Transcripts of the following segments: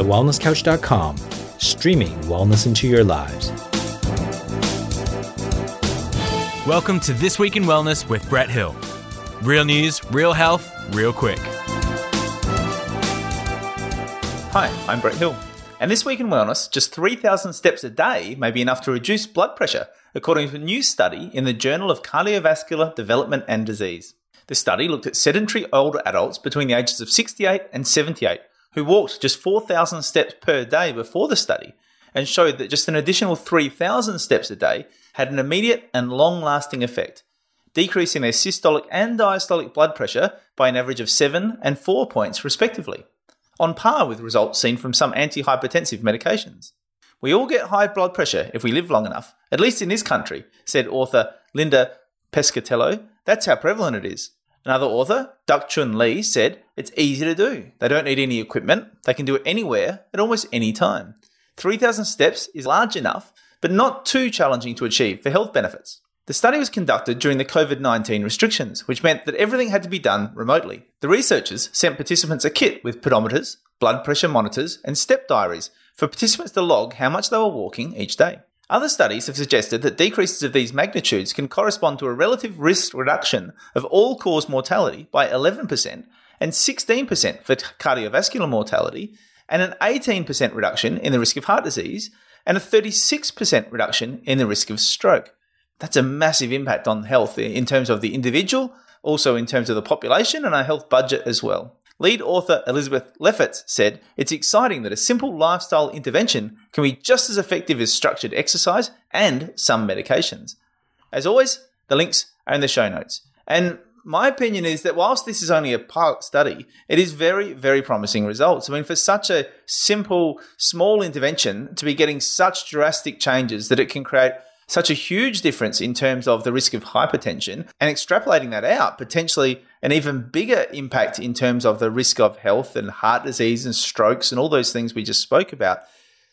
thewellnesscouch.com, streaming wellness into your lives. Welcome to This Week in Wellness with Brett Hill. Real news, real health, real quick. Hi, I'm Brett Hill. And this week in wellness, just 3,000 steps a day may be enough to reduce blood pressure, according to a new study in the Journal of Cardiovascular Development and Disease. The study looked at sedentary older adults between the ages of 68 and 78 who walked just 4,000 steps per day before the study and showed that just an additional 3,000 steps a day had an immediate and long lasting effect, decreasing their systolic and diastolic blood pressure by an average of 7 and 4 points, respectively, on par with results seen from some antihypertensive medications. We all get high blood pressure if we live long enough, at least in this country, said author Linda Pescatello. That's how prevalent it is. Another author, Duck Chul Lee, said it's easy to do. They don't need any equipment. They can do it anywhere at almost any time. 3,000 steps is large enough, but not too challenging to achieve for health benefits. The study was conducted during the COVID 19 restrictions, which meant that everything had to be done remotely. The researchers sent participants a kit with pedometers, blood pressure monitors, and step diaries for participants to log how much they were walking each day. Other studies have suggested that decreases of these magnitudes can correspond to a relative risk reduction of all cause mortality by 11% and 16% for cardiovascular mortality, and an 18% reduction in the risk of heart disease, and a 36% reduction in the risk of stroke. That's a massive impact on health in terms of the individual, also in terms of the population and our health budget as well. Lead author Elizabeth Lefferts said, It's exciting that a simple lifestyle intervention can be just as effective as structured exercise and some medications. As always, the links are in the show notes. And my opinion is that whilst this is only a pilot study, it is very, very promising results. I mean, for such a simple, small intervention to be getting such drastic changes that it can create such a huge difference in terms of the risk of hypertension and extrapolating that out, potentially an even bigger impact in terms of the risk of health and heart disease and strokes and all those things we just spoke about.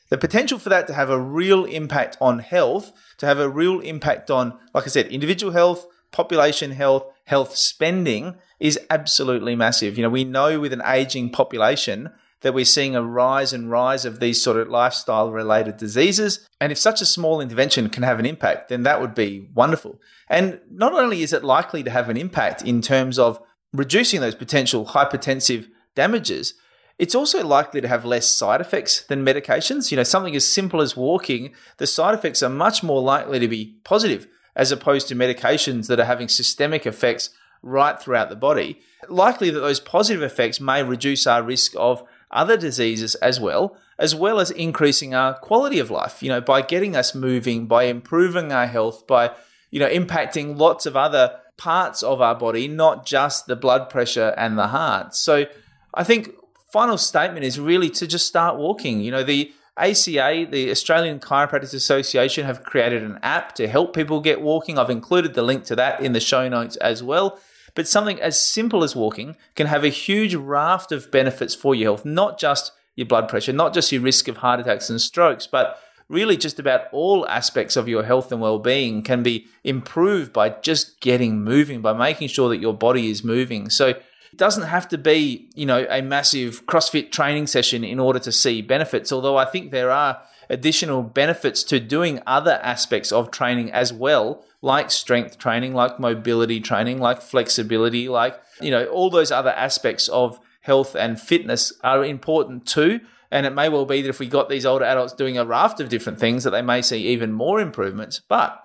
The potential for that to have a real impact on health, to have a real impact on, like I said, individual health, population health, health spending is absolutely massive. You know, we know with an aging population, that we're seeing a rise and rise of these sort of lifestyle related diseases. And if such a small intervention can have an impact, then that would be wonderful. And not only is it likely to have an impact in terms of reducing those potential hypertensive damages, it's also likely to have less side effects than medications. You know, something as simple as walking, the side effects are much more likely to be positive as opposed to medications that are having systemic effects right throughout the body. Likely that those positive effects may reduce our risk of other diseases as well, as well as increasing our quality of life, you know, by getting us moving, by improving our health, by, you know, impacting lots of other parts of our body, not just the blood pressure and the heart. So I think final statement is really to just start walking. You know, the ACA, the Australian Chiropractors Association, have created an app to help people get walking. I've included the link to that in the show notes as well. But something as simple as walking can have a huge raft of benefits for your health, not just your blood pressure, not just your risk of heart attacks and strokes, but really just about all aspects of your health and well-being can be improved by just getting moving by making sure that your body is moving. So it doesn't have to be you know a massive crossfit training session in order to see benefits although i think there are additional benefits to doing other aspects of training as well like strength training, like mobility training, like flexibility, like, you know, all those other aspects of health and fitness are important too. And it may well be that if we got these older adults doing a raft of different things, that they may see even more improvements. But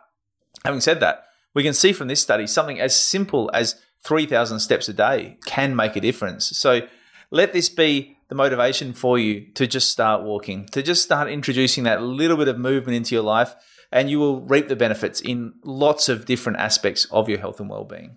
having said that, we can see from this study something as simple as 3,000 steps a day can make a difference. So let this be the motivation for you to just start walking, to just start introducing that little bit of movement into your life and you will reap the benefits in lots of different aspects of your health and well-being.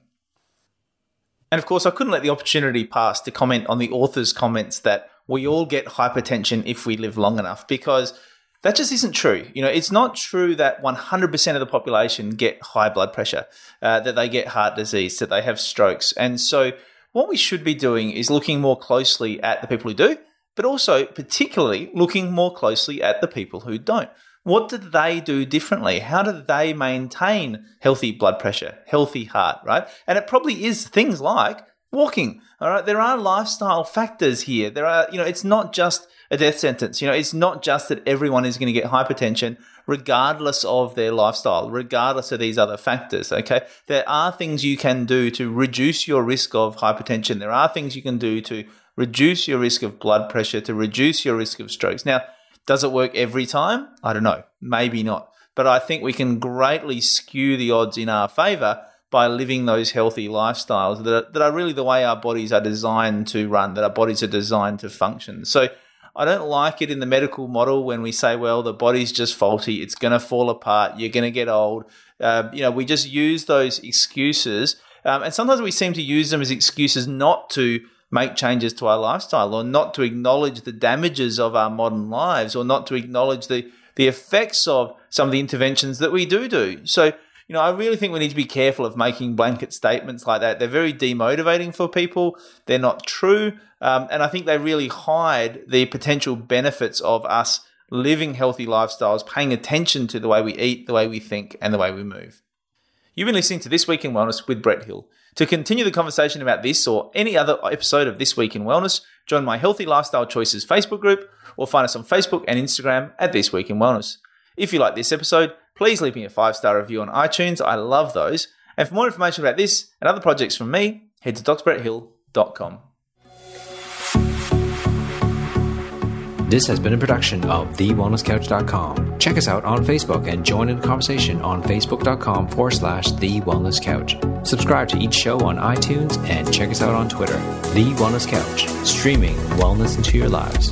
And of course, I couldn't let the opportunity pass to comment on the author's comments that we all get hypertension if we live long enough because that just isn't true. You know, it's not true that 100% of the population get high blood pressure, uh, that they get heart disease, that they have strokes. And so what we should be doing is looking more closely at the people who do, but also particularly looking more closely at the people who don't. What do they do differently? How do they maintain healthy blood pressure, healthy heart, right? And it probably is things like walking. All right. There are lifestyle factors here. There are, you know, it's not just a death sentence. You know, it's not just that everyone is going to get hypertension regardless of their lifestyle, regardless of these other factors. Okay. There are things you can do to reduce your risk of hypertension. There are things you can do to reduce your risk of blood pressure, to reduce your risk of strokes. Now, does it work every time? I don't know. Maybe not. But I think we can greatly skew the odds in our favor by living those healthy lifestyles that are, that are really the way our bodies are designed to run, that our bodies are designed to function. So I don't like it in the medical model when we say, well, the body's just faulty, it's going to fall apart, you're going to get old. Uh, you know, we just use those excuses. Um, and sometimes we seem to use them as excuses not to make changes to our lifestyle or not to acknowledge the damages of our modern lives or not to acknowledge the, the effects of some of the interventions that we do do. So, you know, I really think we need to be careful of making blanket statements like that. They're very demotivating for people. They're not true. Um, and I think they really hide the potential benefits of us living healthy lifestyles, paying attention to the way we eat, the way we think, and the way we move. You've been listening to This Week in Wellness with Brett Hill. To continue the conversation about this or any other episode of This Week in Wellness, join my Healthy Lifestyle Choices Facebook group or find us on Facebook and Instagram at This Week in Wellness. If you like this episode, please leave me a five star review on iTunes. I love those. And for more information about this and other projects from me, head to drbretthill.com. This has been a production of TheWellnessCouch.com. Check us out on Facebook and join in the conversation on Facebook.com forward slash The Wellness Couch. Subscribe to each show on iTunes and check us out on Twitter. The Wellness Couch, streaming wellness into your lives.